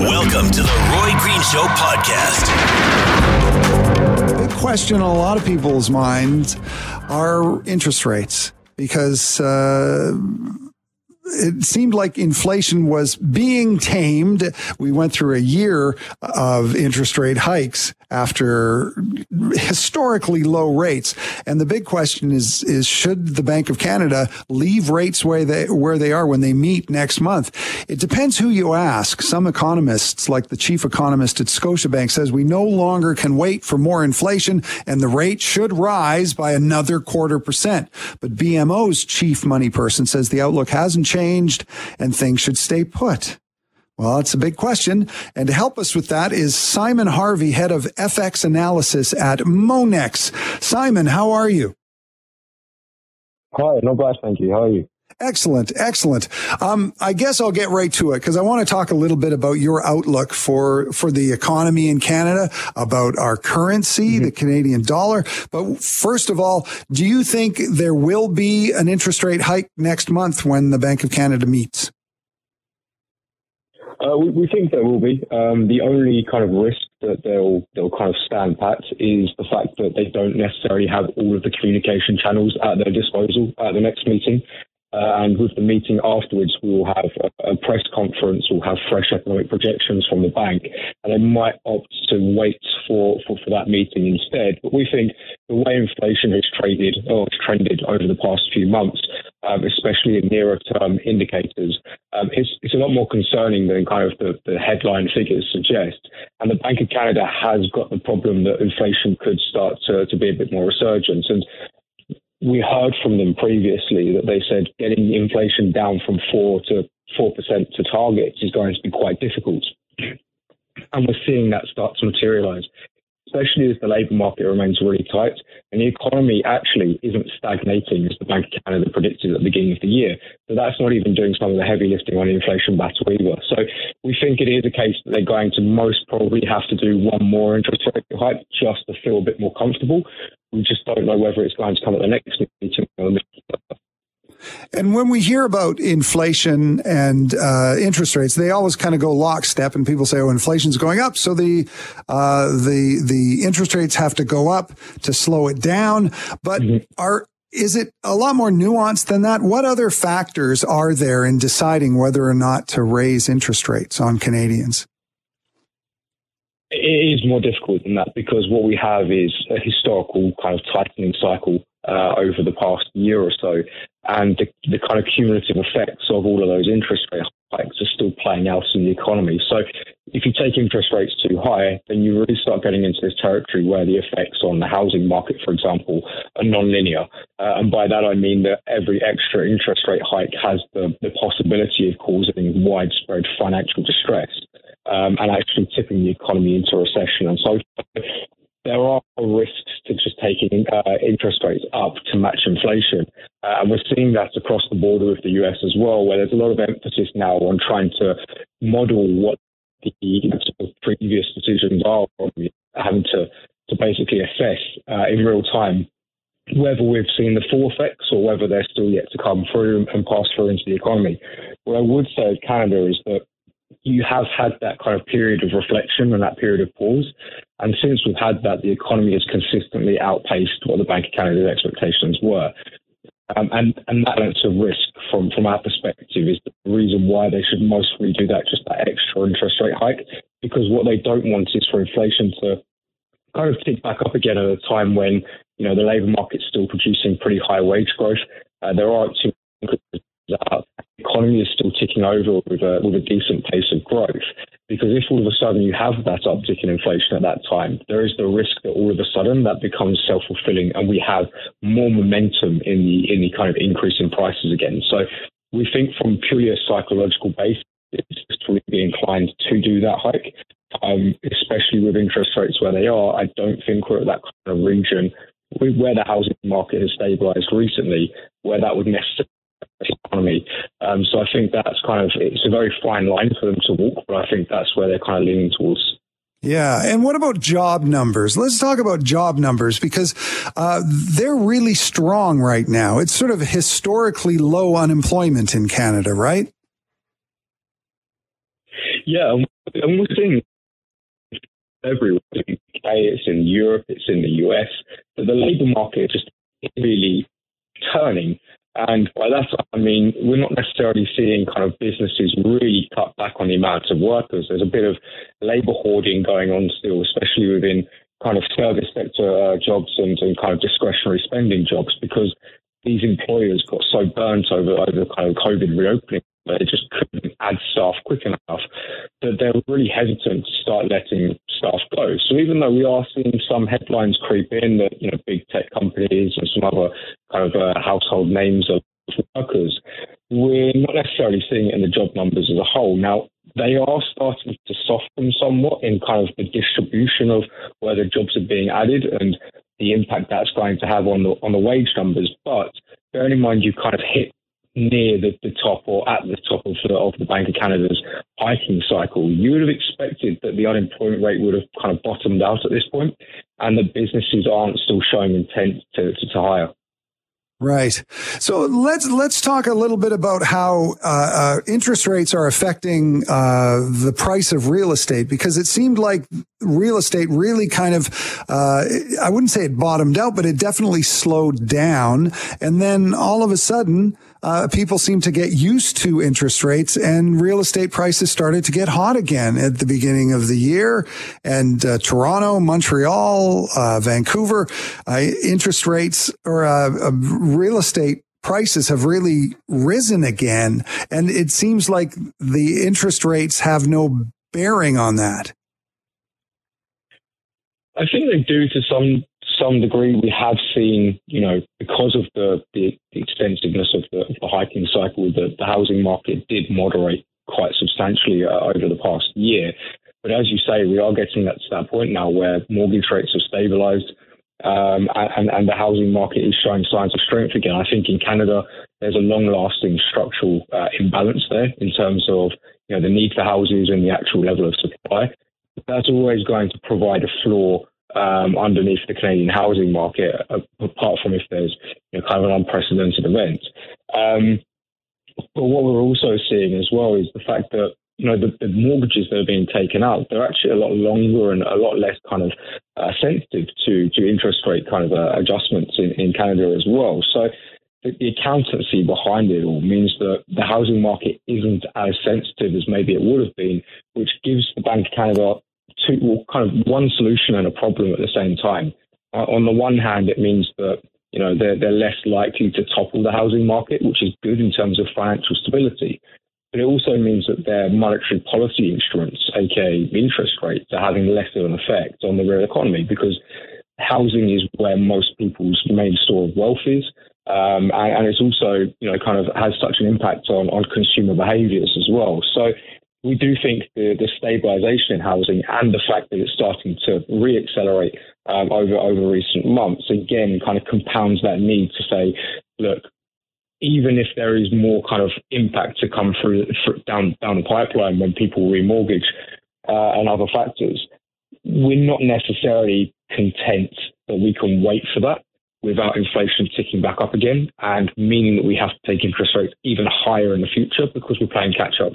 Welcome, to the Roy Green Show podcast. Big question on a lot of people's minds are interest rates because uh, it seemed like inflation was being tamed. We went through a year of interest rate hikes after historically low rates. And the big question is, is should the Bank of Canada leave rates where they, where they are when they meet next month? It depends who you ask. Some economists, like the chief economist at Scotiabank says we no longer can wait for more inflation and the rate should rise by another quarter percent. But BMO's chief money person says the outlook hasn't changed and things should stay put. Well, it's a big question. And to help us with that is Simon Harvey, head of FX analysis at Monex. Simon, how are you? Hi, no bad, thank you. How are you? Excellent, excellent. Um, I guess I'll get right to it because I want to talk a little bit about your outlook for for the economy in Canada, about our currency, mm-hmm. the Canadian dollar. But first of all, do you think there will be an interest rate hike next month when the Bank of Canada meets? Uh, we, we, think there will be. Um, the only kind of risk that they'll they'll kind of stand pat is the fact that they don't necessarily have all of the communication channels at their disposal at the next meeting. Uh, and with the meeting afterwards, we will have a, a, press conference. We'll have fresh economic projections from the bank, and they might opt to wait for, for, for that meeting instead. But we think the way inflation has traded or trended over the past few months, um, especially in nearer term indicators, um, it's, it's a lot more concerning than kind of the, the headline figures suggest. And the Bank of Canada has got the problem that inflation could start to, to be a bit more resurgent. And we heard from them previously that they said getting inflation down from four to four percent to targets is going to be quite difficult, and we're seeing that start to materialise especially as the labour market remains really tight and the economy actually isn't stagnating as the Bank of Canada predicted at the beginning of the year. So that's not even doing some of the heavy lifting on the inflation battle either. So we think it is a case that they're going to most probably have to do one more interest rate hike just to feel a bit more comfortable. We just don't know whether it's going to come at the next meeting and when we hear about inflation and uh, interest rates, they always kind of go lockstep, and people say, "Oh, inflation's going up, so the uh, the the interest rates have to go up to slow it down." But mm-hmm. are is it a lot more nuanced than that? What other factors are there in deciding whether or not to raise interest rates on Canadians? It is more difficult than that because what we have is a historical kind of tightening cycle uh, over the past year or so and the, the kind of cumulative effects of all of those interest rate hikes are still playing out in the economy. So if you take interest rates too high, then you really start getting into this territory where the effects on the housing market, for example, are non-linear. Uh, and by that I mean that every extra interest rate hike has the, the possibility of causing widespread financial distress. Um, and actually tipping the economy into recession and so there are risks to just taking uh, interest rates up to match inflation. Uh, and we're seeing that across the border with the US as well, where there's a lot of emphasis now on trying to model what the previous decisions are, having to, to basically assess uh, in real time whether we've seen the full effects or whether they're still yet to come through and pass through into the economy. What I would say of Canada is that you have had that kind of period of reflection and that period of pause. And since we've had that, the economy has consistently outpaced what the Bank of Canada's expectations were. Um, and, and that balance of risk from, from our perspective is the reason why they should mostly do that, just that extra interest rate hike, because what they don't want is for inflation to kind of tick back up again at a time when, you know, the labour market's still producing pretty high wage growth. Uh, there are two out, the economy is still ticking over with a, with a decent pace of growth. Because if all of a sudden you have that uptick in inflation at that time, there is the risk that all of a sudden that becomes self fulfilling and we have more momentum in the in the kind of increase in prices again. So we think from purely a psychological basis, it's really be inclined to do that hike. Um, especially with interest rates where they are, I don't think we're at that kind of region where the housing market has stabilised recently, where that would necessarily economy. Um, so I think that's kind of it's a very fine line for them to walk, but I think that's where they're kind of leaning towards. Yeah. And what about job numbers? Let's talk about job numbers because uh, they're really strong right now. It's sort of historically low unemployment in Canada, right? Yeah. And we're seeing everywhere. It's in Europe, it's in the US, but the labour market is just really turning. And by that, I mean, we're not necessarily seeing kind of businesses really cut back on the amount of workers. There's a bit of labour hoarding going on still, especially within kind of service sector uh, jobs and, and kind of discretionary spending jobs because these employers got so burnt over, over kind of COVID reopening that they just couldn't add staff quick enough that they were really hesitant to start letting staff go. So even though we are seeing some headlines creep in that you know big tech companies and some other kind of uh, household names of workers, we're not necessarily seeing it in the job numbers as a whole. Now they are starting to soften somewhat in kind of the distribution of where the jobs are being added and the impact that's going to have on the on the wage numbers. But bearing in mind you've kind of hit near the, the top or at the top of the, of the Bank of Canada's hiking cycle, you would have expected that the unemployment rate would have kind of bottomed out at this point and that businesses aren't still showing intent to, to, to hire. Right. So let's let's talk a little bit about how uh, uh, interest rates are affecting uh, the price of real estate because it seemed like real estate really kind of uh, I wouldn't say it bottomed out, but it definitely slowed down, and then all of a sudden uh, people seem to get used to interest rates and real estate prices started to get hot again at the beginning of the year. And uh, Toronto, Montreal, uh, Vancouver, uh, interest rates or uh, uh, real estate prices have really risen again. And it seems like the interest rates have no bearing on that. I think they do to some some degree, we have seen, you know, because of the, the, the extensiveness of the, the, hiking cycle, the, the housing market did moderate quite substantially uh, over the past year. But as you say, we are getting that, to that point now where mortgage rates have stabilized um, and, and the housing market is showing signs of strength again. I think in Canada, there's a long lasting structural uh, imbalance there in terms of you know, the need for houses and the actual level of supply. That's always going to provide a floor um, underneath the Canadian housing market, uh, apart from if there's you know, kind of an unprecedented event. Um, but what we're also seeing as well is the fact that you know the, the, mortgages that are being taken out, they're actually a lot longer and a lot less kind of uh, sensitive to to interest rate kind of uh, adjustments in, in Canada as well. So the, the accountancy behind it all means that the housing market isn't as sensitive as maybe it would have been, which gives the Bank of Canada two, well, kind of one solution and a problem at the same time. Uh, on the one hand, it means that you know they're they're less likely to topple the housing market, which is good in terms of financial stability. But it also means that their monetary policy instruments, aka interest rates, are having less of an effect on the real economy because housing is where most people's main store of wealth is. Um, and, and, it's also, you know, kind of has such an impact on, on consumer behaviors as well. So we do think the, the stabilization in housing and the fact that it's starting to re-accelerate um, over over recent months again kind of compounds that need to say, look, even if there is more kind of impact to come through, down down the pipeline when people remortgage uh, and other factors, we're not necessarily content that we can wait for that without inflation ticking back up again and meaning that we have to take interest rates even higher in the future because we're playing catch up.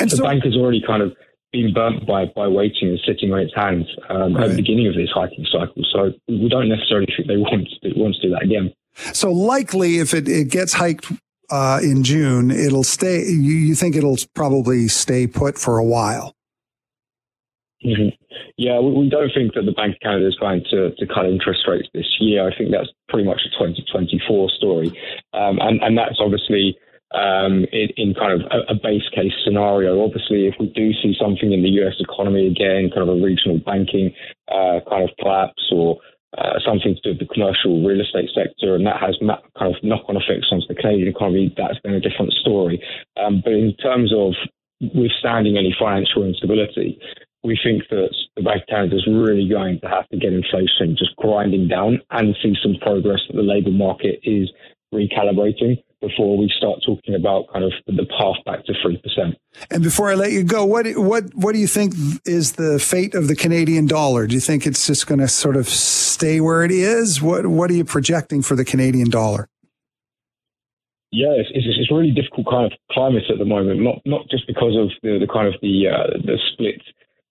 And the so, bank has already kind of been burnt by, by waiting and sitting on its hands um, right. at the beginning of this hiking cycle. So we don't necessarily think they want to, want to do that again. So likely, if it, it gets hiked uh, in June, it'll stay. You, you think it'll probably stay put for a while? Mm-hmm. Yeah, we, we, don't think that the Bank of Canada is going to, to cut interest rates this year. I think that's pretty much a 2024 story, um, and and that's obviously um, in, in, kind of a, a, base case scenario. Obviously, if we do see something in the US economy again, kind of a regional banking uh, kind of collapse or uh, something to do with the commercial real estate sector, and that has kind of knock-on effects onto the Canadian economy, that's been a different story. Um, but in terms of withstanding any financial instability, we think that the Bank of Canada is really going to have to get inflation just grinding down and see some progress that the labour market is recalibrating before we start talking about kind of the path back to three percent. And before I let you go, what what what do you think is the fate of the Canadian dollar? Do you think it's just going to sort of stay where it is? What what are you projecting for the Canadian dollar? Yeah, it's, it's, it's a really difficult kind of climate at the moment. Not not just because of the, the kind of the uh, the split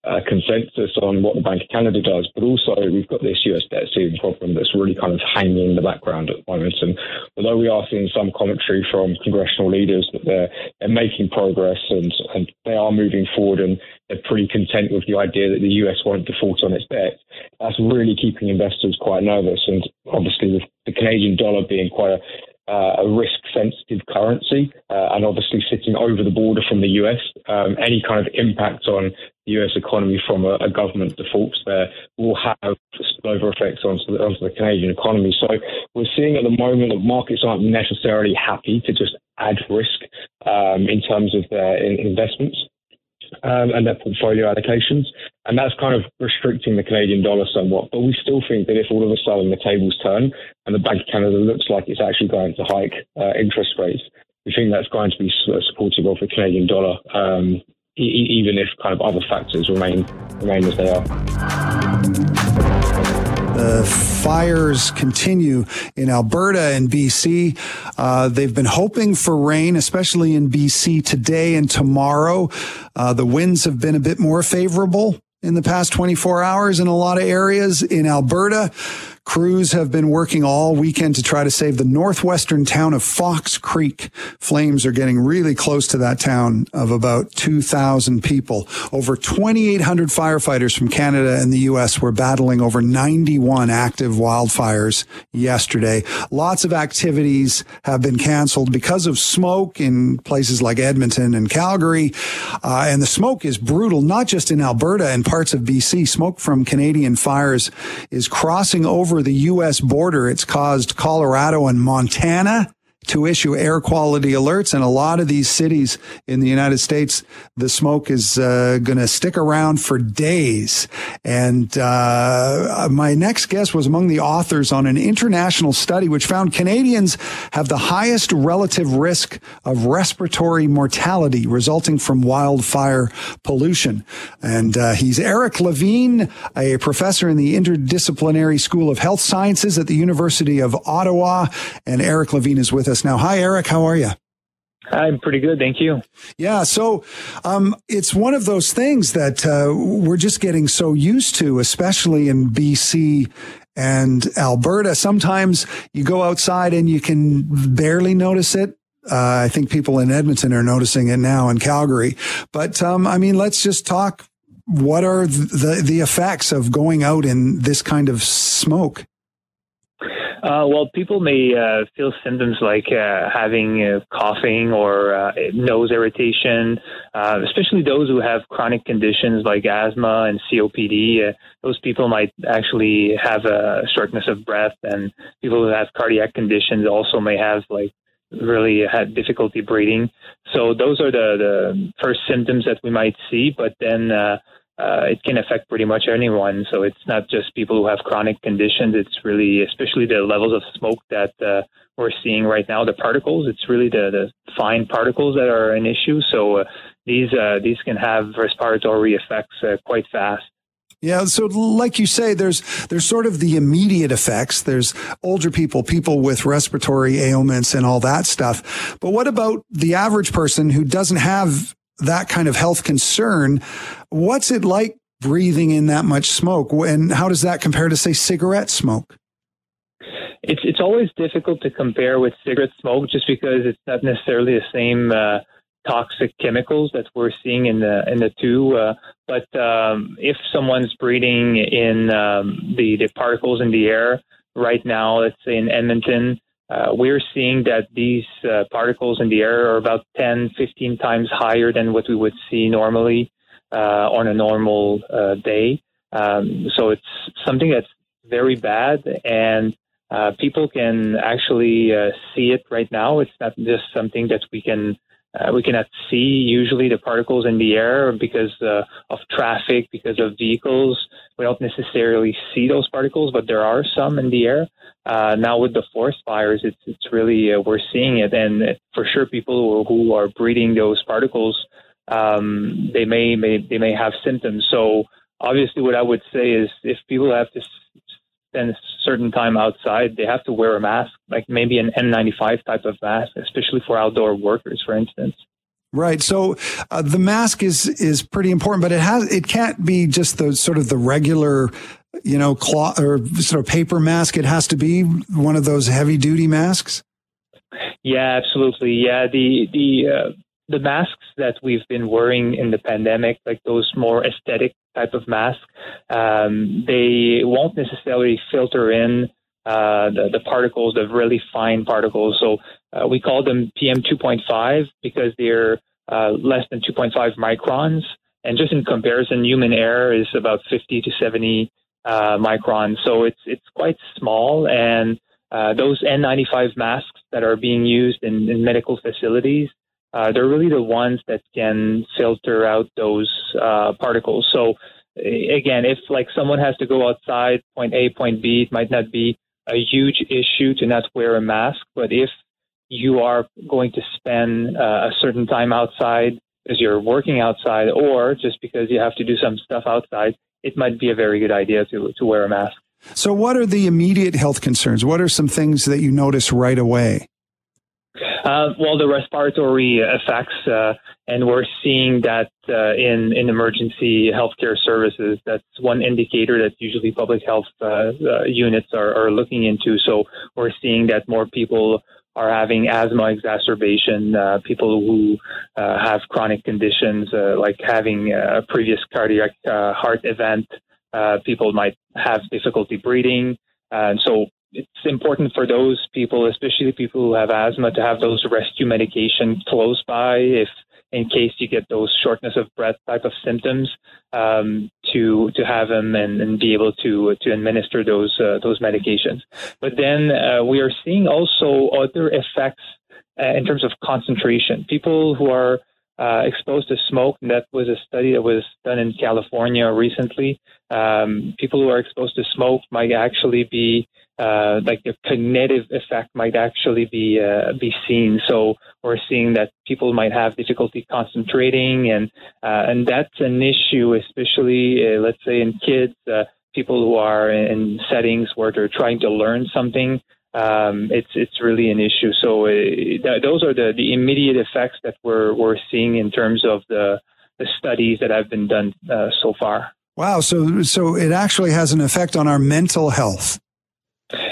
uh, consensus on what the Bank of Canada does, but also we've got this US debt ceiling problem that's really kind of hanging in the background at the moment. And although we are seeing some commentary from congressional leaders that they're, they're making progress and, and they are moving forward and they're pretty content with the idea that the US won't default on its debt, that's really keeping investors quite nervous. And obviously, with the Canadian dollar being quite a uh, a risk sensitive currency uh, and obviously sitting over the border from the US. Um, any kind of impact on the US economy from a, a government default there will have spillover effects onto the, onto the Canadian economy. So we're seeing at the moment that markets aren't necessarily happy to just add risk um, in terms of their investments um, and their portfolio allocations. And that's kind of restricting the Canadian dollar somewhat. But we still think that if all of a sudden the tables turn and the Bank of Canada looks like it's actually going to hike uh, interest rates, we think that's going to be supportive of the Canadian dollar, um, e- even if kind of other factors remain remain as they are. The fires continue in Alberta and BC. Uh, they've been hoping for rain, especially in BC today and tomorrow. Uh, the winds have been a bit more favorable in the past 24 hours in a lot of areas in Alberta. Crews have been working all weekend to try to save the northwestern town of Fox Creek. Flames are getting really close to that town of about 2,000 people. Over 2,800 firefighters from Canada and the U.S. were battling over 91 active wildfires yesterday. Lots of activities have been canceled because of smoke in places like Edmonton and Calgary. Uh, and the smoke is brutal, not just in Alberta and parts of BC. Smoke from Canadian fires is crossing over over the U.S. border. It's caused Colorado and Montana to issue air quality alerts. And a lot of these cities in the United States, the smoke is uh, going to stick around for days. And uh, my next guest was among the authors on an international study which found Canadians have the highest relative risk of respiratory mortality resulting from wildfire pollution. And uh, he's Eric Lavigne, a professor in the Interdisciplinary School of Health Sciences at the University of Ottawa. And Eric Lavigne is with us us now. Hi, Eric. How are you? I'm pretty good, thank you. Yeah, so um, it's one of those things that uh, we're just getting so used to, especially in BC and Alberta. Sometimes you go outside and you can barely notice it. Uh, I think people in Edmonton are noticing it now in Calgary. But um, I mean, let's just talk. What are the the effects of going out in this kind of smoke? Uh, well, people may uh, feel symptoms like uh, having uh, coughing or uh, nose irritation, especially those who have chronic conditions like asthma and COPD. those people might actually have a shortness of breath, and people who have cardiac conditions also may have like really had difficulty breathing. So those are the, the first symptoms that we might see, but then uh, it can affect pretty much anyone. So it's not just people who have chronic conditions. It's really, especially the levels of smoke that uh, we're seeing right now, the particles. It's really the, the fine particles that are an issue. So uh, these uh, these can have respiratory effects uh, quite fast. Yeah, so like you say, there's there's sort of the immediate effects. There's older people, people with respiratory ailments and all that stuff. But what about the average person who doesn't have that kind of health concern, what's it like breathing in that much smoke? And how does that compare to, say, cigarette smoke? It's it's always difficult to compare with cigarette smoke just because it's not necessarily the same uh, toxic chemicals that we're seeing in the in the two. Uh, but um, if someone's breathing in um, the the particles in the air right now, let's say in Edmonton, uh, we're seeing that these uh, particles in the air are about 10, 15 times higher than what we would see normally uh, on a normal uh, day. Um, so it's something that's very bad, and uh, people can actually uh, see it right now. It's not just something that we can uh, we cannot see usually the particles in the air because uh, of traffic, because of vehicles. We don't necessarily see those particles, but there are some in the air. Uh, now with the forest fires, it's it's really uh, we're seeing it, and for sure, people who, who are breathing those particles, um, they may, may they may have symptoms. So obviously, what I would say is if people have to spend a certain time outside, they have to wear a mask, like maybe an N95 type of mask, especially for outdoor workers, for instance. Right. So uh, the mask is is pretty important, but it has it can't be just the sort of the regular, you know, cloth or sort of paper mask. It has to be one of those heavy duty masks. Yeah, absolutely. Yeah, the the uh, the masks that we've been wearing in the pandemic, like those more aesthetic type of masks, um, they won't necessarily filter in uh, the, the, particles, the really fine particles. So uh, we call them PM 2.5 because they're uh, less than 2.5 microns. And just in comparison, human air is about 50 to 70 uh, microns. So it's it's quite small. And uh, those N95 masks that are being used in, in medical facilities, uh, they're really the ones that can filter out those uh, particles. So again, if like someone has to go outside, point A, point B, it might not be a huge issue to not wear a mask. But if you are going to spend uh, a certain time outside because you're working outside, or just because you have to do some stuff outside, it might be a very good idea to to wear a mask. So, what are the immediate health concerns? What are some things that you notice right away? Uh, well, the respiratory effects, uh, and we're seeing that uh, in in emergency healthcare services. That's one indicator that usually public health uh, uh, units are, are looking into. So we're seeing that more people are having asthma exacerbation, uh, people who have chronic conditions like having a previous cardiac heart event. people might have difficulty breathing. And so it's important for those people, especially people who have asthma, to have those rescue medication close by if in case you get those shortness of breath type of symptoms um, to to have them and, and, be able to to administer those uh, those medications. But then uh, we are seeing also other effects uh, in terms of concentration. People who are uh, exposed to smoke, and that was a study that was done in California recently. Um, people who are exposed to smoke might actually be uh, like the cognitive effect might actually be uh, be seen. So we're seeing that people might have difficulty concentrating, and uh, and that's an issue, especially uh, let's say in kids, uh, people who are in settings where they're trying to learn something. Um, it's it's really an issue. So uh, th- those are the, the immediate effects that we're we're seeing in terms of the the studies that have been done so far. Wow. So so it actually has an effect on our mental health.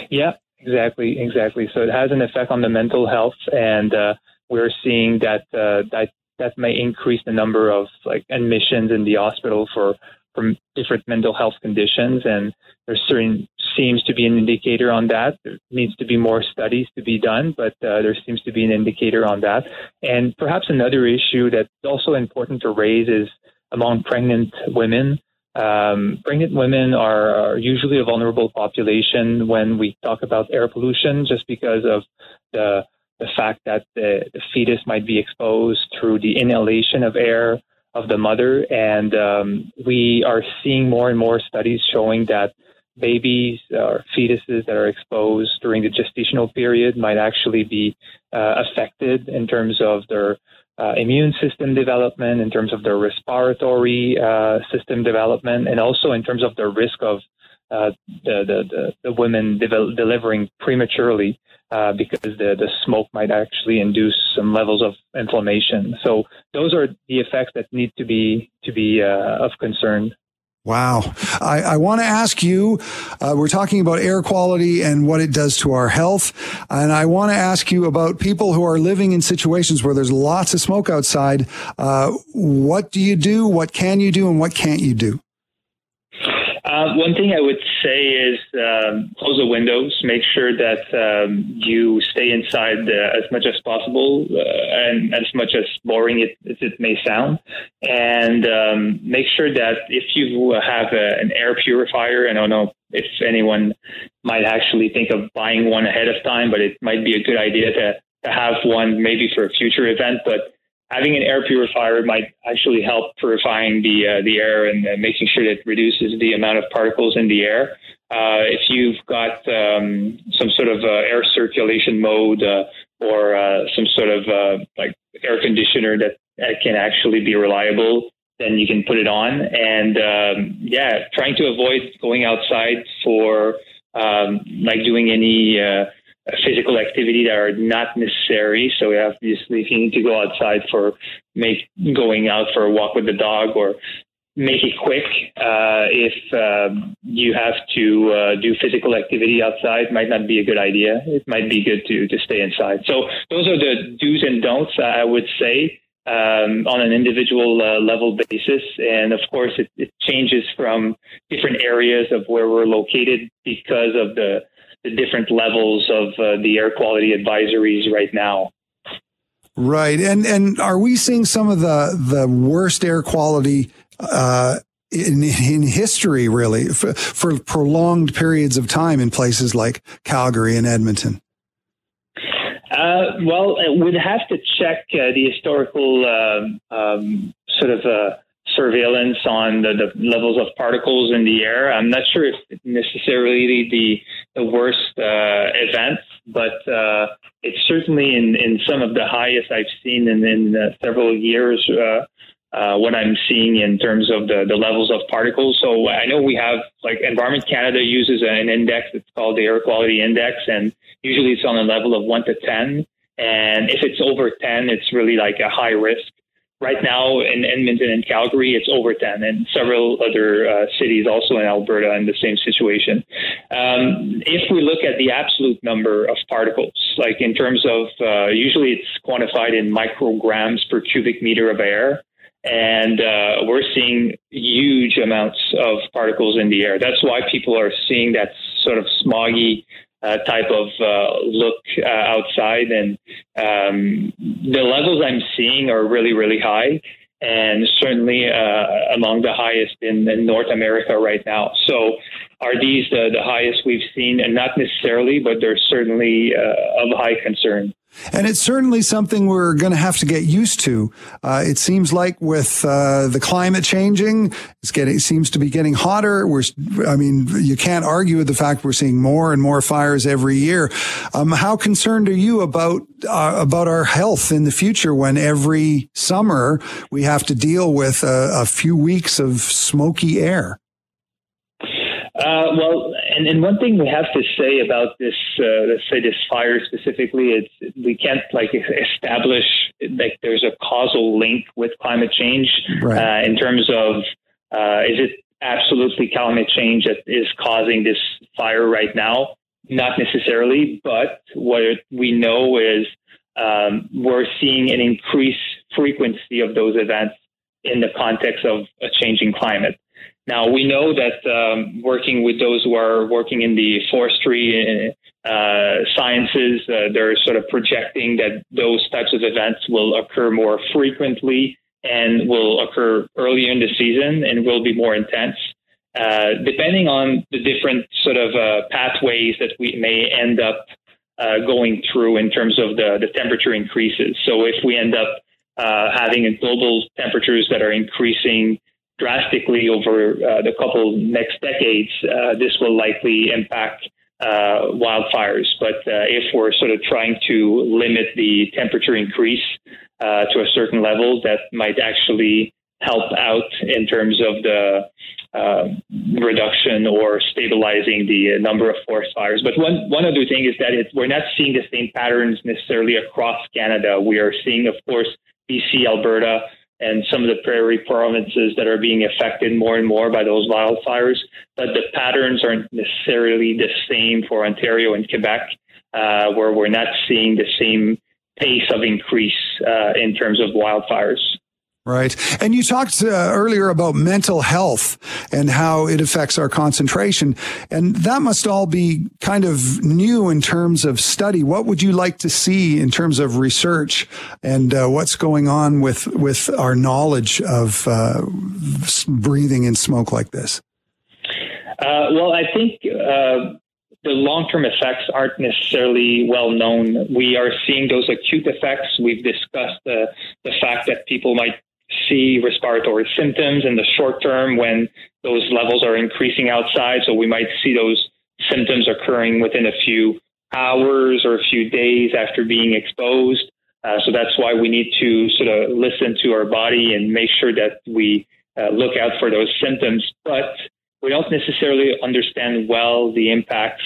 Yeah, exactly, exactly. So it has an effect on the mental health, and uh, we're seeing that uh, that that may increase the number of like admissions in the hospital for from different mental health conditions, and there certain seems to be an indicator on that. There needs to be more studies to be done, but uh, there seems to be an indicator on that. And perhaps another issue that's also important to raise is among pregnant women. Um, pregnant women are, are, usually a vulnerable population when we talk about air pollution, just because of the the fact that the, the fetus might be exposed through the inhalation of air of the mother, and um, we are seeing more and more studies showing that babies or fetuses that are exposed during the gestational period might actually be uh, affected in terms of their uh, immune system development, in terms of their respiratory uh, system development, and also in terms of the risk of uh, the, the, the, the, women de- delivering prematurely uh, because the, the smoke might actually induce some levels of inflammation. So those are the effects that need to be to be uh, of concern. Wow. I, I want to ask you, uh, we're talking about air quality and what it does to our health. And I want to ask you about people who are living in situations where there's lots of smoke outside. Uh, what do you do? What can you do? And what can't you do? Uh, one thing I would say is um, close the windows. Make sure that um, you stay inside uh, as much as possible, uh, and as much as boring it, as it may sound. And um, make sure that if you have a, an air purifier, I don't know if anyone might actually think of buying one ahead of time, but it might be a good idea to, to have one maybe for a future event. But having an air purifier might actually help purifying the uh, the air and uh, making sure that it reduces the amount of particles in the air. Uh, if you've got um, some sort of uh, air circulation mode uh, or uh, some sort of like air conditioner that, that can actually be reliable, then you can put it on. And um, yeah, trying to avoid going outside for um, like doing any physical activity that are not necessary. So we obviously, if you need to go outside for make going out for a walk with the dog or make it quick. Uh, if um, you have to uh, do physical activity outside, might not be a good idea. It might be good to to stay inside. So those are the do's and don'ts. I would say. Um, on an individual uh, level basis. And of course, it, it changes from different areas of where we're located because of the the different levels of uh, the air quality advisories right now. Right, and and are we seeing some of the the worst air quality uh, in in history, really, for, for, prolonged periods of time in places like Calgary and Edmonton? Uh, well, we'd have to check uh, the historical um, um sort of uh, surveillance on the, the, levels of particles in the air. I'm not sure if necessarily the the worst uh, events, but uh, it's certainly in, in some of the highest I've seen in, in uh, several years. Uh, uh, what I'm seeing in terms of the, the levels of particles. So I know we have like Environment Canada uses an index It's called the Air Quality Index, and usually it's on a level of one to ten. And if it's over ten, it's really like a high risk. Right now in Edmonton and Calgary, it's over 10, and several other uh, cities also in Alberta in the same situation. Um, if we look at the absolute number of particles, like in terms of uh, usually it's quantified in micrograms per cubic meter of air, and uh, we're seeing huge amounts of particles in the air. That's why people are seeing that sort of smoggy uh, type of uh, look uh, outside, and um, the levels I'm seeing are really, really high, and certainly uh, among the highest in, in, North America right now. So, are these the, highest we've seen? And not necessarily, but they're certainly uh, of high concern. And it's certainly something we're going to have to get used to. Uh, it seems like with uh, the climate changing, it's getting it seems to be getting hotter. We're, I mean, you can't argue with the fact we're seeing more and more fires every year. Um, how concerned are you about uh, about our health in the future when every summer we have to deal with a, a few weeks of smoky air? Uh, well, and, and one thing we have to say about this, uh, let's say this fire specifically, it's we can't like establish like there's a causal link with climate change right. uh, in terms of uh, is it absolutely climate change that is causing this fire right now? Not necessarily, but what we know is um, we're seeing an increased frequency of those events in the context of a changing climate. Now, we know that um, working with those who are working in the forestry uh, sciences, uh, they're sort of projecting that those types of events will occur more frequently and will occur earlier in the season and will be more intense. Uh, depending on the different sort of uh, pathways that we may end up uh, going through in terms of the, the temperature increases. So if we end up uh, having global temperatures that are increasing drastically over uh, the couple next decades, uh, this will likely impact uh, wildfires. But uh, if we're sort of trying to limit the temperature increase uh, to a certain level, that might actually help out in terms of the reduction or stabilizing the number of forest fires. But one, one other thing is that it, we're not seeing the same patterns necessarily across Canada. We are seeing, of course, BC, Alberta, and some of the prairie provinces that are being affected more and more by those wildfires. But the patterns aren't necessarily the same for Ontario and Quebec, uh, where we're not seeing the same pace of increase uh, in terms of wildfires. Right. And you talked uh, earlier about mental health and how it affects our concentration. And that must all be kind of new in terms of study. What would you like to see in terms of research and uh, what's going on with, with our knowledge of uh, breathing in smoke like this? Uh, well, I think uh, the long term effects aren't necessarily well known. We are seeing those acute effects. We've discussed the, the fact that people might see respiratory symptoms in the short term when those levels are increasing outside. So we might see those symptoms occurring within a few hours or a few days after being exposed. Uh, so that's why we need to sort of listen to our body and make sure that we uh, look out for those symptoms. But we don't necessarily understand well the impacts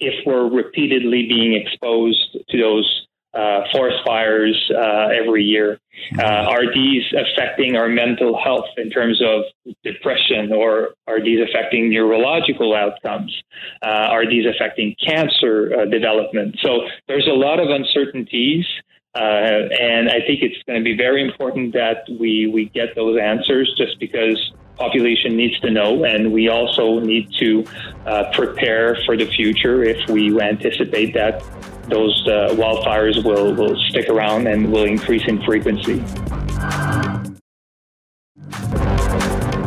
if we're repeatedly being exposed to those uh, forest fires uh, every year. Uh, are these affecting our mental health in terms of depression, or are these affecting neurological outcomes? Uh, are these affecting cancer uh, development? So there's a lot of uncertainties. Uh, and I think it's going to be very important that we, we get those answers just because population needs to know, and we also need to uh, prepare for the future if we anticipate that those uh, wildfires will, will stick around and will increase in frequency.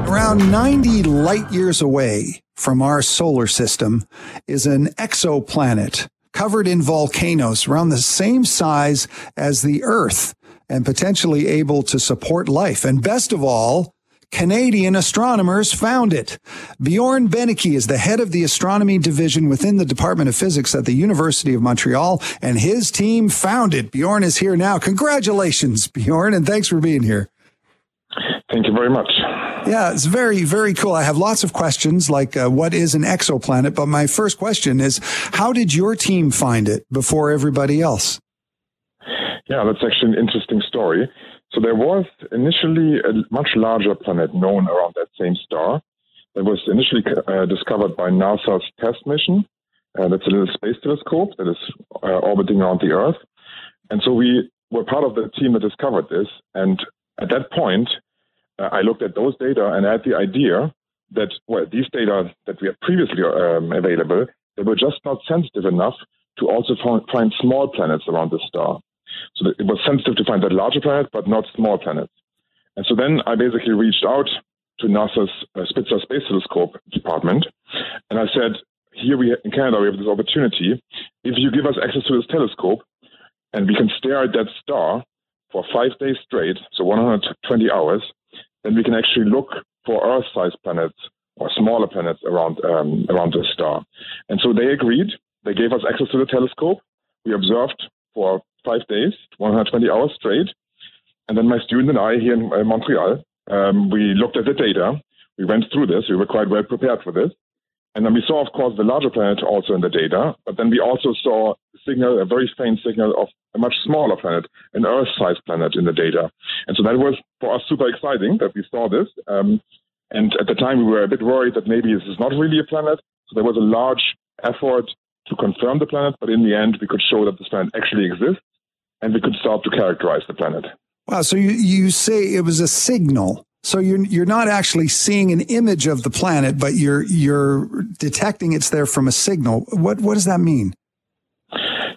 Around 90 light years away from our solar system is an exoplanet covered in volcanoes around the same size as the Earth and potentially able to support life. And best of all, Canadian astronomers found it. Bjorn Benneke is the head of the astronomy division within the Department of Physics at the University of Montreal, and his team found it. Bjorn is here now. Congratulations, Bjorn, and thanks for being here. Thank you very much. Yeah, it's very, very cool. I have lots of questions like uh, what is an exoplanet? But my first question is how did your team find it before everybody else? Yeah, that's actually an interesting story. So there was initially a much larger planet known around that same star that was initially uh, discovered by NASA's TESS mission. Uh, that's a little space telescope that is uh, orbiting around the Earth. And so we were part of the team that discovered this. And at that point, uh, I looked at those data and I had the idea that well, these data that we had previously um, available, they were just not sensitive enough to also find small planets around the star. So it was sensitive to find that larger planet, but not small planets. And so then I basically reached out to NASA's uh, Spitzer Space Telescope department, and I said, here we in Canada we have this opportunity. If you give us access to this telescope, and we can stare at that star for five days straight, so 120 hours, then we can actually look for Earth-sized planets or smaller planets around um, around the star. And so they agreed. They gave us access to the telescope. We observed for five days, 120 hours straight. And then my student and I here in uh, Montreal, um, we looked at the data. We went through this. We were quite well prepared for this. And then we saw, of course, the larger planet also in the data. But then we also saw a signal, a very faint signal of a much smaller planet, an Earth-sized planet in the data. And so that was for us super exciting that we saw this. Um, and at the time, we were a bit worried that maybe this is not really a planet. So there was a large effort to confirm the planet, but in the end, we could show that this planet actually exists and we could start to characterize the planet. Wow. So you, you say it was a signal. So you're, you're not actually seeing an image of the planet, but you're, you're detecting it's there from a signal. What, what does that mean?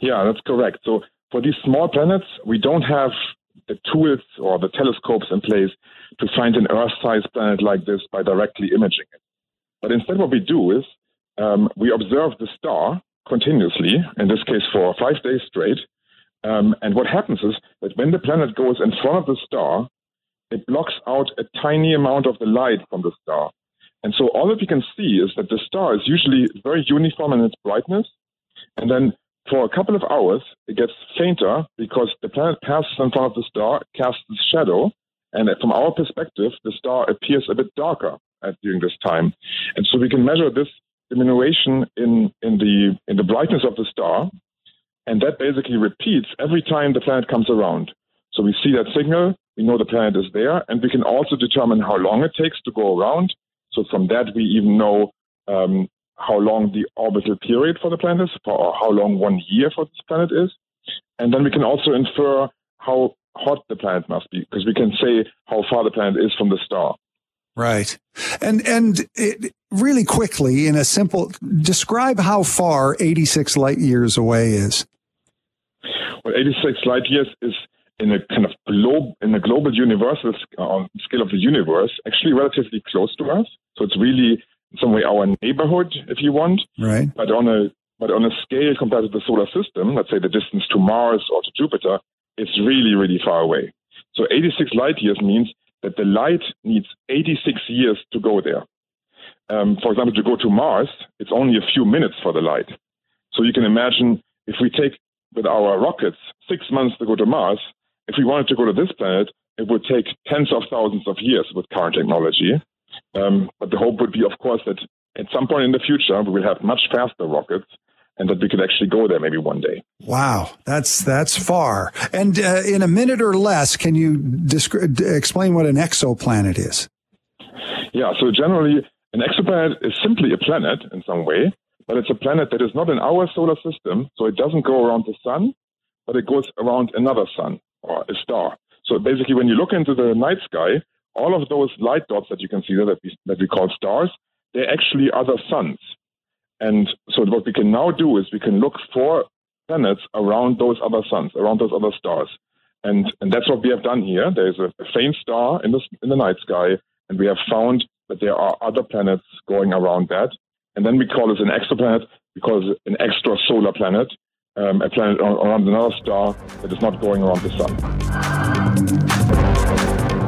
Yeah, that's correct. So for these small planets, we don't have the tools or the telescopes in place to find an Earth-sized planet like this by directly imaging it. But instead, what we do is um, we observe the star continuously, in this case for five days straight, um, and what happens is that when the planet goes in front of the star, it blocks out a tiny amount of the light from the star. And so all that we can see is that the star is usually very uniform in its brightness. And then for a couple of hours, it gets fainter because the planet passes in front of the star, casts its shadow. And from our perspective, the star appears a bit darker at, during this time. And so we can measure this diminution in, in, the, in the brightness of the star and that basically repeats every time the planet comes around. So we see that signal, we know the planet is there, and we can also determine how long it takes to go around. So from that, we even know um, how long the orbital period for the planet is, or how long one year for this planet is. And then we can also infer how hot the planet must be, because we can say how far the planet is from the star. Right. And and it, really quickly, in a simple, describe how far 86 light years away is. Well, 86 light years is in a kind of globe in a global universal uh, scale of the universe, actually relatively close to us. So it's really in some way our neighborhood, if you want. Right. But on a but on a scale compared to the solar system, let's say the distance to Mars or to Jupiter, it's really, really far away. So 86 light years means that the light needs 86 years to go there. Um, for example, to go to Mars, it's only a few minutes for the light. So you can imagine if we take with our rockets six months to go to Mars, if we wanted to go to this planet, it would take tens of thousands of years with current technology. Um, but the hope would be, of course, that at some point in the future, we will have much faster rockets and that we could actually go there maybe one day. Wow, that's that's far. And uh, in a minute or less, can you descri- explain what an exoplanet is? Yeah, so generally, an exoplanet is simply a planet in some way, but it's a planet that is not in our solar system, so it doesn't go around the sun, but it goes around another sun or a star. So basically, when you look into the night sky, all of those light dots that you can see there that we, that we call stars, they're actually other suns. And so what we can now do is we can look for planets around those other suns, around those other stars. And, and that's what we have done here. There's a, a faint star in the, in the night sky, and we have found that there are other planets going around that. And then we call this an exoplanet because an extrasolar planet, um, a planet around another star that is not going around the sun.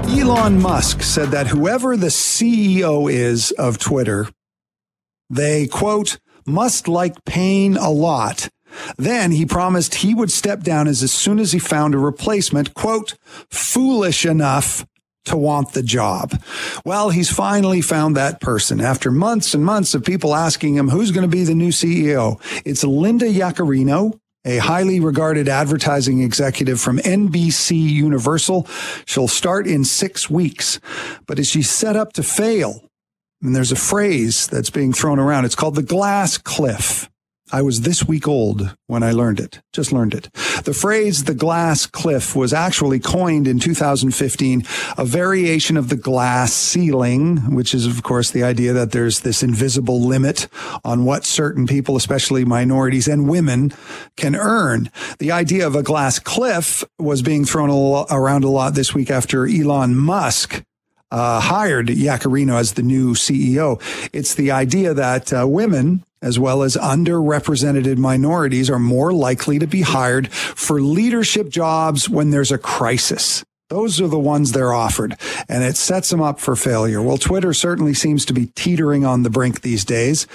Elon Musk said that whoever the CEO is of Twitter, they, quote, must like pain a lot. Then he promised he would step down as, as soon as he found a replacement, quote, foolish enough to want the job. Well, he's finally found that person after months and months of people asking him who's going to be the new CEO. It's Linda Yaccarino, a highly regarded advertising executive from NBC Universal. She'll start in six weeks, but is she set up to fail? And there's a phrase that's being thrown around. It's called the glass cliff. I was this week old when I learned it, just learned it. The phrase the glass cliff was actually coined in 2015, a variation of the glass ceiling, which is, of course, the idea that there's this invisible limit on what certain people, especially minorities and women, can earn. The idea of a glass cliff was being thrown around a lot this week after Elon Musk uh, hired Yaccarino as the new CEO. It's the idea that uh, women, as well as underrepresented minorities, are more likely to be hired for leadership jobs when there's a crisis. Those are the ones they're offered, and it sets them up for failure. Well, Twitter certainly seems to be teetering on the brink these days.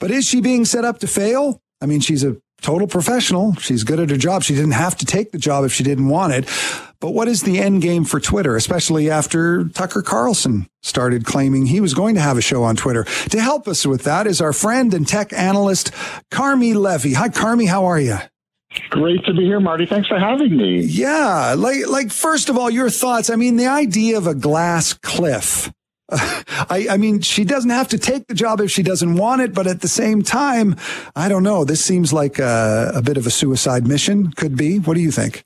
But is she being set up to fail? I mean, she's a total professional. She's good at her job. She didn't have to take the job if she didn't want it. But what is the end game for Twitter, especially after Tucker Carlson started claiming he was going to have a show on Twitter? To help us with that is our friend and tech analyst, Carmi Levy. Hi, Carmi. How are you? Great to be here, Marty. Thanks for having me. Yeah. Like, like, first of all, your thoughts. I mean, the idea of a glass cliff. I, I, mean, she doesn't have to take the job if she doesn't want it, but at the same time, I don't know. This seems like a, a bit of a suicide mission. Could be. What do you think?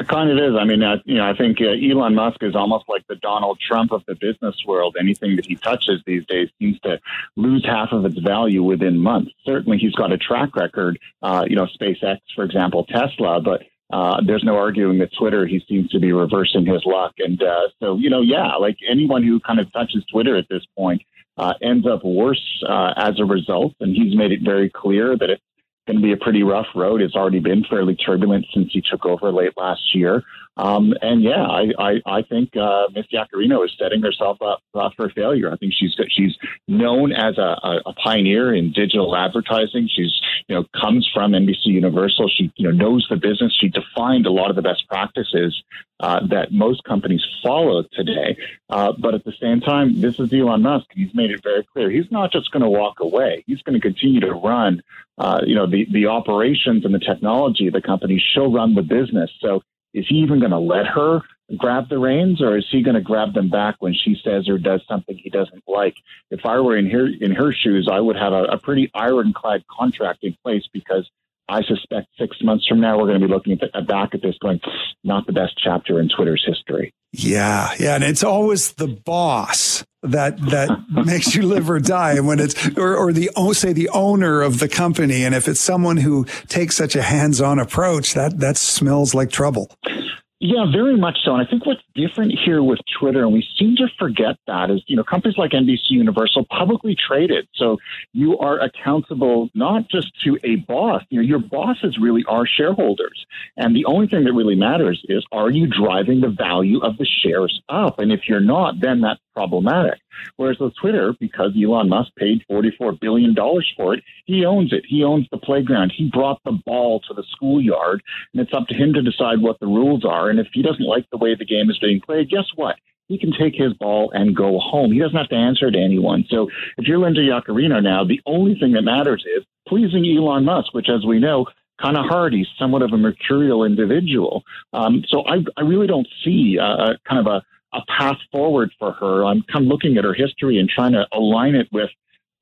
It kind of is. I mean, uh, you know, I think uh, Elon Musk is almost like the Donald Trump of the business world. Anything that he touches these days seems to lose half of its value within months. Certainly, he's got a track record. Uh, you know, SpaceX, for example, Tesla, but uh, there's no arguing that Twitter, he seems to be reversing his luck. And uh, so, you know, yeah, like anyone who kind of touches Twitter at this point uh, ends up worse uh, as a result. And he's made it very clear that it's going to be a pretty rough road. It's already been fairly turbulent since he took over late last year. Um, and yeah, I, I, I think uh, Miss Yaccarino is setting herself up uh, for failure. I think she's she's known as a, a, pioneer in digital advertising. She's you know comes from NBC Universal. She you know knows the business. She defined a lot of the best practices uh, that most companies follow today. Uh, but at the same time, this is Elon Musk. He's made it very clear he's not just going to walk away. He's going to continue to run, uh, you know, the the operations and the technology of the company. She'll run the business. So is he even going to let her grab the reins, or is he going to grab them back when she says or does something he doesn't like? If I were in her in her shoes, I would have a, a pretty ironclad contract in place because I suspect six months from now, we're going to be looking at the, uh, back at this going, not the best chapter in Twitter's history. Yeah. Yeah. And it's always the boss that that makes you live or die and when it's or, or the oh, say the owner of the company and if it's someone who takes such a hands-on approach that that smells like trouble yeah, very much so. And I think what's different here with Twitter, and we seem to forget that, is, you know, companies like NBC Universal publicly traded. So you are accountable not just to a boss, you know, your bosses really are shareholders. And the only thing that really matters is are you driving the value of the shares up? And if you're not, then that's problematic. Whereas with Twitter, because Elon Musk paid $44 billion for it, he owns it. He owns the playground. He brought the ball to the schoolyard, and it's up to him to decide what the rules are. And if he doesn't like the way the game is being played, guess what? He can take his ball and go home. He doesn't have to answer to anyone. So if you're Linda Yaccarino now, the only thing that matters is pleasing Elon Musk, which, as we know, kind of hard. He's somewhat of a mercurial individual. Um, so I, I really don't see uh, kind of a a path forward for her. I'm kind of looking at her history and trying to align it with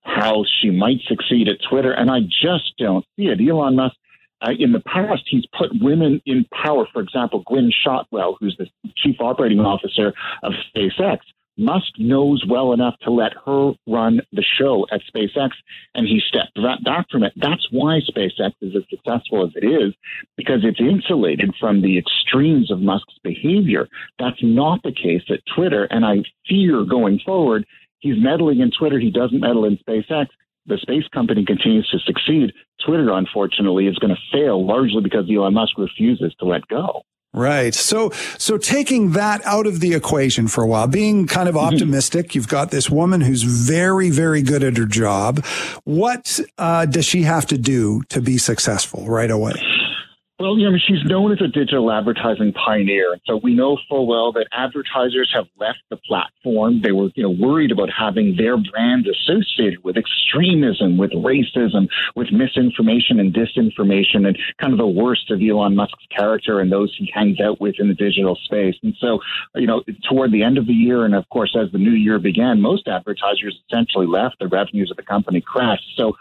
how she might succeed at Twitter, and I just don't see it. Elon Musk, uh, in the past, he's put women in power. For example, Gwynne Shotwell, who's the chief operating officer of SpaceX. Musk knows well enough to let her run the show at SpaceX, and he stepped back from it. That's why SpaceX is as successful as it is, because it's insulated from the extremes of Musk's behavior. That's not the case at Twitter, and I fear going forward, he's meddling in Twitter, he doesn't meddle in SpaceX. The space company continues to succeed. Twitter, unfortunately, is going to fail largely because Elon Musk refuses to let go. Right. So, so taking that out of the equation for a while, being kind of mm-hmm. optimistic, you've got this woman who's very, very good at her job. What uh, does she have to do to be successful right away? Well, you know, she's known as a digital advertising pioneer. So we know full well that advertisers have left the platform. They were, you know, worried about having their brand associated with extremism, with racism, with misinformation and disinformation, and kind of the worst of Elon Musk's character and those he hangs out with in the digital space. And so, you know, toward the end of the year, and of course, as the new year began, most advertisers essentially left. The revenues of the company crashed. So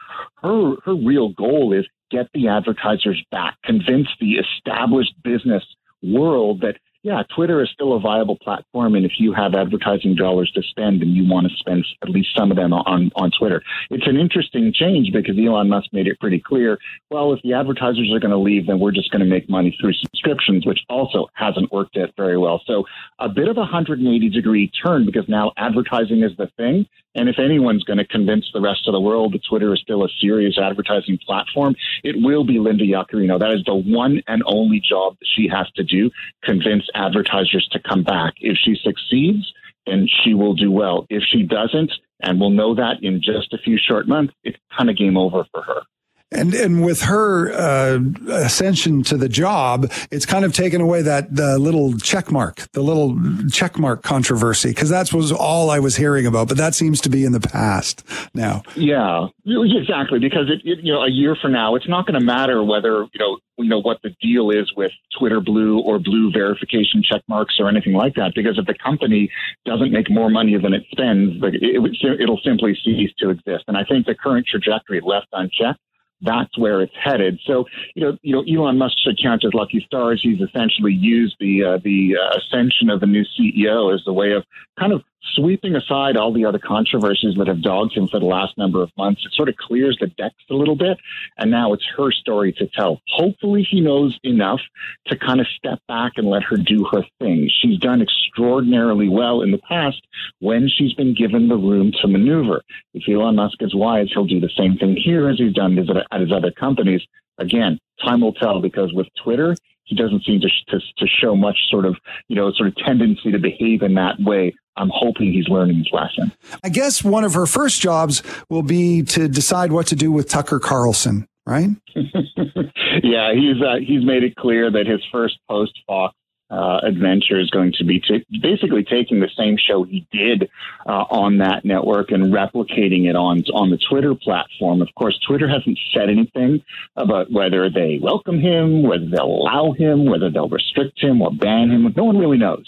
her her real goal is get the advertisers back, convince the established business world that yeah, Twitter is still a viable platform, and if you have advertising dollars to spend and you want to spend at least some of them on on Twitter, it's an interesting change because Elon Musk made it pretty clear. Well, if the advertisers are going to leave, then we're just going to make money through subscriptions, which also hasn't worked out very well. So a bit of a 180 degree turn because now advertising is the thing, and if anyone's going to convince the rest of the world that Twitter is still a serious advertising platform, it will be Linda Yaccarino. That is the one and only job that she has to do, convince advertisers to come back. If she succeeds, then she will do well. If she doesn't, and we'll know that in just a few short months, it's kind of game over for her. And and with her uh, ascension to the job, it's kind of taken away that the little check mark, the little check mark controversy, because that was all I was hearing about. But that seems to be in the past now. Yeah, exactly. Because it, it you know a year from now, it's not going to matter whether you know you know what the deal is with Twitter Blue or Blue verification check marks or anything like that. Because if the company doesn't make more money than it spends, it, it'll simply cease to exist. And I think the current trajectory left unchecked that's where it's headed. So, you know, you know, Elon Musk should count as lucky stars. He's essentially used the uh, the uh, ascension of the new CEO as a way of kind of sweeping aside all the other controversies that have dogged him for the last number of months, it sort of clears the decks a little bit. And now it's her story to tell. Hopefully, he knows enough to kind of step back and let her do her thing. She's done extraordinarily well in the past when she's been given the room to maneuver. If Elon Musk is wise, he'll do the same thing here as he's done at his other companies. Again, time will tell because with Twitter, he doesn't seem to, to, to show much sort of you know sort of tendency to behave in that way. I'm hoping he's learning his lesson. I guess one of her first jobs will be to decide what to do with Tucker Carlson, right? yeah, he's uh, he's made it clear that his first post Fox uh, adventure is going to be t- basically taking the same show he did uh, on that network and replicating it on on the Twitter platform. Of course, Twitter hasn't said anything about whether they welcome him, whether they'll allow him, whether they'll restrict him or ban him. No one really knows.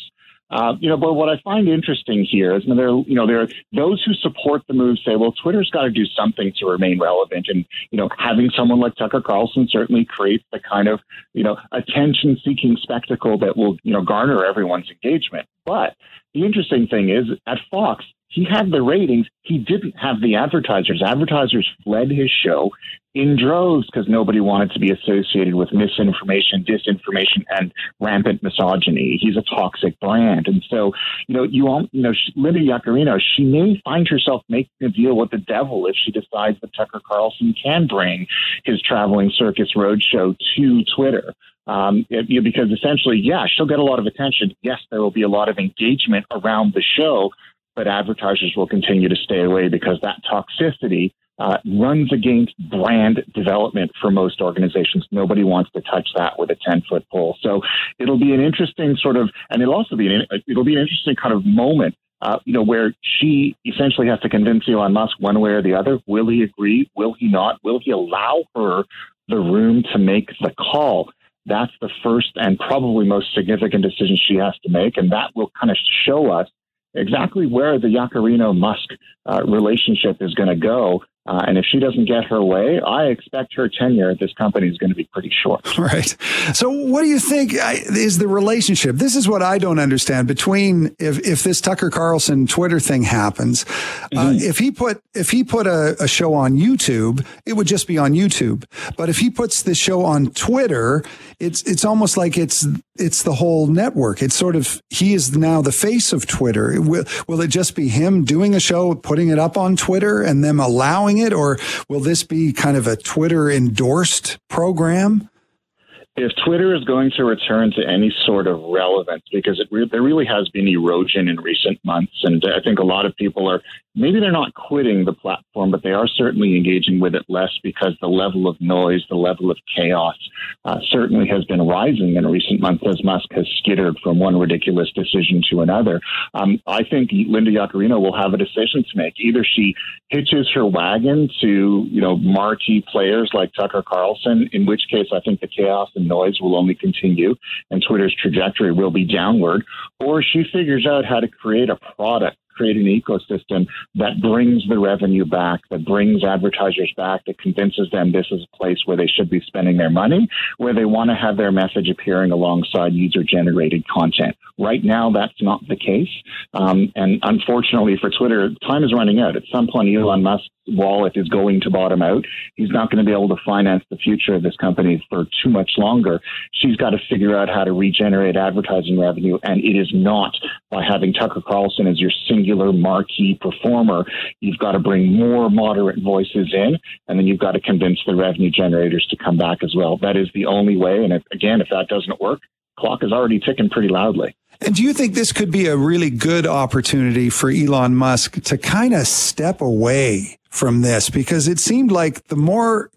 Uh, you know, but what I find interesting here is, there, you know, there are those who support the move say, well, Twitter's got to do something to remain relevant, and you know, having someone like Tucker Carlson certainly creates the kind of you know attention-seeking spectacle that will you know garner everyone's engagement. But the interesting thing is, at Fox, he had the ratings. He didn't have the advertisers. Advertisers fled his show in droves because nobody wanted to be associated with misinformation, disinformation, and rampant misogyny. He's a toxic brand, and so you know, you all, you know, Linda Yaccarino, she may find herself making a deal with the devil if she decides that Tucker Carlson can bring his traveling circus roadshow to Twitter. Um, it, you know, because essentially, yeah, she'll get a lot of attention. Yes, there will be a lot of engagement around the show, but advertisers will continue to stay away because that toxicity uh, runs against brand development for most organizations. Nobody wants to touch that with a 10 foot pole. So it'll be an interesting sort of, and it'll also be an, it'll be an interesting kind of moment uh, you know, where she essentially has to convince Elon Musk one way or the other. Will he agree? Will he not? Will he allow her the room to make the call? That's the first and probably most significant decision she has to make. And that will kind of show us exactly where the Yaccarino Musk uh, relationship is going to go uh, and if she doesn't get her way, I expect her tenure at this company is going to be pretty short. Right. So, what do you think is the relationship? This is what I don't understand between if, if this Tucker Carlson Twitter thing happens. Uh, mm-hmm. Uh, if he put if he put a, a, show on YouTube, it would just be on YouTube. But if he puts the show on Twitter, it's it's almost like it's it's the whole network. It's sort of he is now the face of Twitter. Will, will it just be him doing a show, putting it up on Twitter, and them allowing it, or will this be kind of a Twitter endorsed program? If Twitter is going to return to any sort of relevance, because re- there really has been erosion in recent months, and I think a lot of people are maybe they're not quitting the platform, but they are certainly engaging with it less because the level of noise, the level of chaos uh, certainly has been rising in recent months as Musk has skittered from one ridiculous decision to another. Um, I think Linda Yaccarino will have a decision to make. Either she hitches her wagon to, you know, marquee players like Tucker Carlson, in which case I think the chaos and noise will only continue and Twitter's trajectory will be downward, or she figures out how to create a product create an ecosystem that brings the revenue back, that brings advertisers back, that convinces them this is a place where they should be spending their money, where they want to have their message appearing alongside user generated content. Right now, that's not the case. Um, and unfortunately for Twitter, time is running out. At some point, Elon Musk's wallet is going to bottom out. He's not going to be able to finance the future of this company for too much longer. She's got to figure out how to regenerate advertising revenue, and it is not by having Tucker Carlson as your singular singular marquee performer. You've got to bring more moderate voices in, and then you've got to convince the revenue generators to come back as well. That is the only way. And if, again, if that doesn't work, clock is already ticking pretty loudly. And do you think this could be a really good opportunity for Elon Musk to kind of step away from this? Because it seemed like the more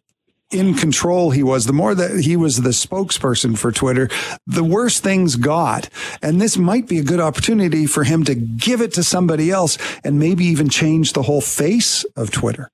in control he was, the more that he was the spokesperson for Twitter, the worse things got. And this might be a good opportunity for him to give it to somebody else and maybe even change the whole face of Twitter.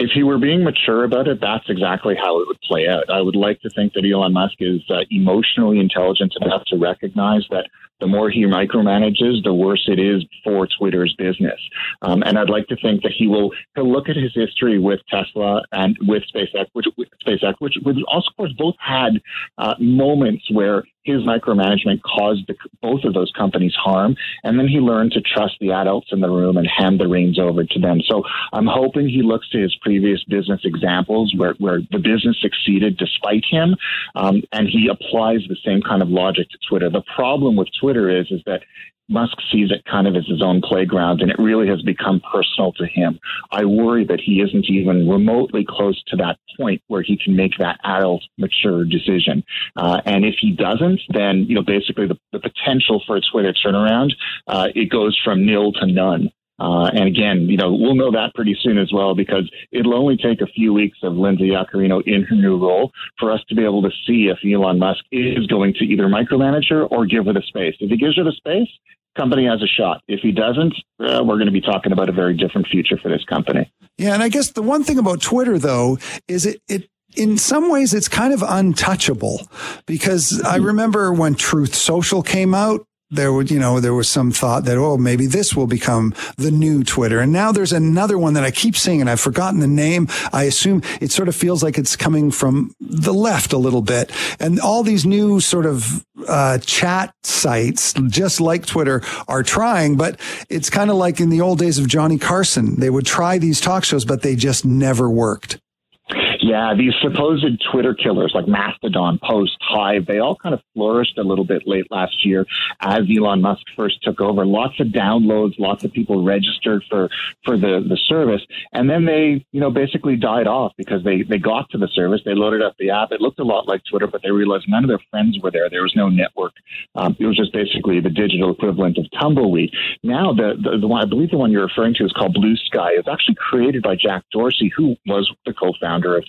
If he were being mature about it, that's exactly how it would play out. I would like to think that Elon Musk is uh, emotionally intelligent enough to recognize that the more he micromanages, the worse it is for Twitter's business. Um, and I'd like to think that he will he'll look at his history with Tesla and with SpaceX, which with SpaceX, which, which also, of course, both had uh, moments where his micromanagement caused the, both of those companies harm, and then he learned to trust the adults in the room and hand the reins over to them. So I'm hoping he looks to his previous business examples where, where the business succeeded despite him, um, and he applies the same kind of logic to Twitter. The problem with Twitter is is that Musk sees it kind of as his own playground, and it really has become personal to him. I worry that he isn't even remotely close to that point where he can make that adult, mature decision. Uh, and if he doesn't, then you know basically the, the potential for a Twitter turnaround uh, it goes from nil to none. Uh, and again, you know, we'll know that pretty soon as well because it'll only take a few weeks of Lindsay Yaccarino in her new role for us to be able to see if Elon Musk is going to either micromanage her or give her the space. If he gives her the space, company has a shot. If he doesn't, uh, we're going to be talking about a very different future for this company. Yeah, and I guess the one thing about Twitter though is it it in some ways it's kind of untouchable because I mm-hmm. remember when Truth Social came out there would, you know, there was some thought that, oh, maybe this will become the new Twitter. And now there's another one that I keep seeing and I've forgotten the name. I assume it sort of feels like it's coming from the left a little bit. And all these new sort of, uh, chat sites, just like Twitter, are trying, but it's kind of like in the old days of Johnny Carson. They would try these talk shows, but they just never worked. Yeah, these supposed Twitter killers like Mastodon, Post, Hive, they all kind of flourished a little bit late last year as Elon Musk first took over. Lots of downloads, lots of people registered for for the the service, and then they, you know, basically died off because they they got to the service, they loaded up the app. It looked a lot like Twitter, but they realized none of their friends were there. There was no network. Um, it was just basically the digital equivalent of Tumbleweed. Now, the, the the one I believe the one you're referring to is called Bluesky. It's actually created by Jack Dorsey, who was the co-founder of Twitter,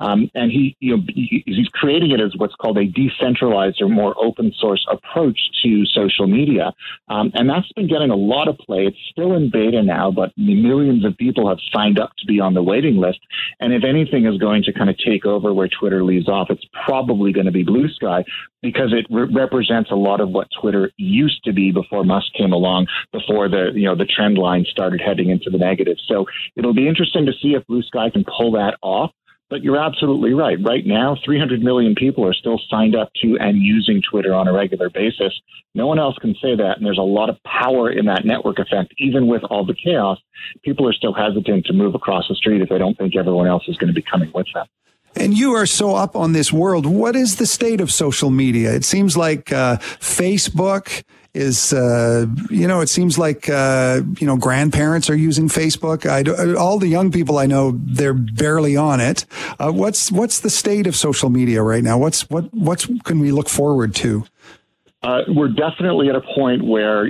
um, and he, you know, he, he's creating it as what's called a decentralized or more open source approach to social media, um, and that's been getting a lot of play. It's still in beta now, but millions of people have signed up to be on the waiting list. And if anything is going to kind of take over where Twitter leaves off, it's probably going to be Bluesky because it re- represents a lot of what Twitter used to be before Musk came along, before the you know the trend line started heading into the negative. So it'll be interesting to see if Bluesky can pull that off. But you're absolutely right. Right now, 300 million people are still signed up to and using Twitter on a regular basis. No one else can say that. And there's a lot of power in that network effect. Even with all the chaos, people are still hesitant to move across the street if they don't think everyone else is going to be coming with them. And you are so up on this world. What is the state of social media? It seems like uh, Facebook is, uh, you know, it seems like, uh, you know, grandparents are using Facebook. I, all the young people I know, they're barely on it. Uh, what's, what's the state of social media right now? What's, what, what's can we look forward to? Uh, we're definitely at a point where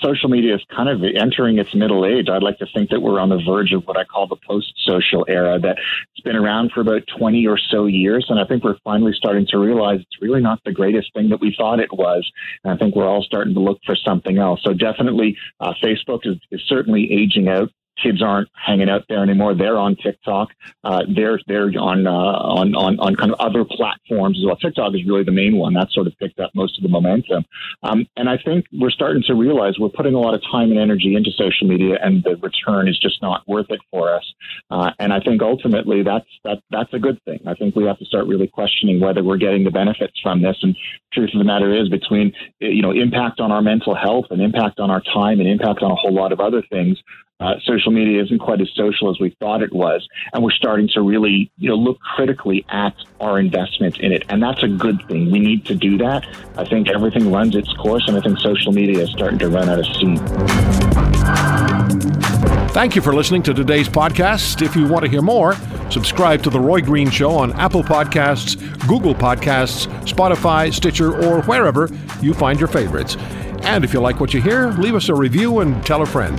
social media is kind of entering its middle age. I'd like to think that we're on the verge of what I call the post-social era that's been around for about 20 or so years. And I think we're finally starting to realize it's really not the greatest thing that we thought it was. And I think we're all starting to look for something else. So definitely uh, Facebook is, is certainly aging out kids aren't hanging out there anymore. They're on TikTok. Uh, they're they're on uh, on on on kind of other platforms as well. TikTok is really the main one. That sort of picked up most of the momentum. Um, and I think we're starting to realize we're putting a lot of time and energy into social media, and the return is just not worth it for us. Uh, and I think ultimately that's that that's a good thing. I think we have to start really questioning whether we're getting the benefits from this. And truth of the matter is, between you know impact on our mental health and impact on our time and impact on a whole lot of other things, uh, social media isn't quite as social as we thought it was, and we're starting to really, you know, look critically at our investment in it, and that's a good thing. We need to do that. I think everything runs its course, and I think social media is starting to run out of steam. Thank you for listening to today's podcast. If you want to hear more, subscribe to The Roy Green Show on Apple Podcasts, Google Podcasts, Spotify, Stitcher, or wherever you find your favorites. And if you like what you hear, leave us a review and tell a friend.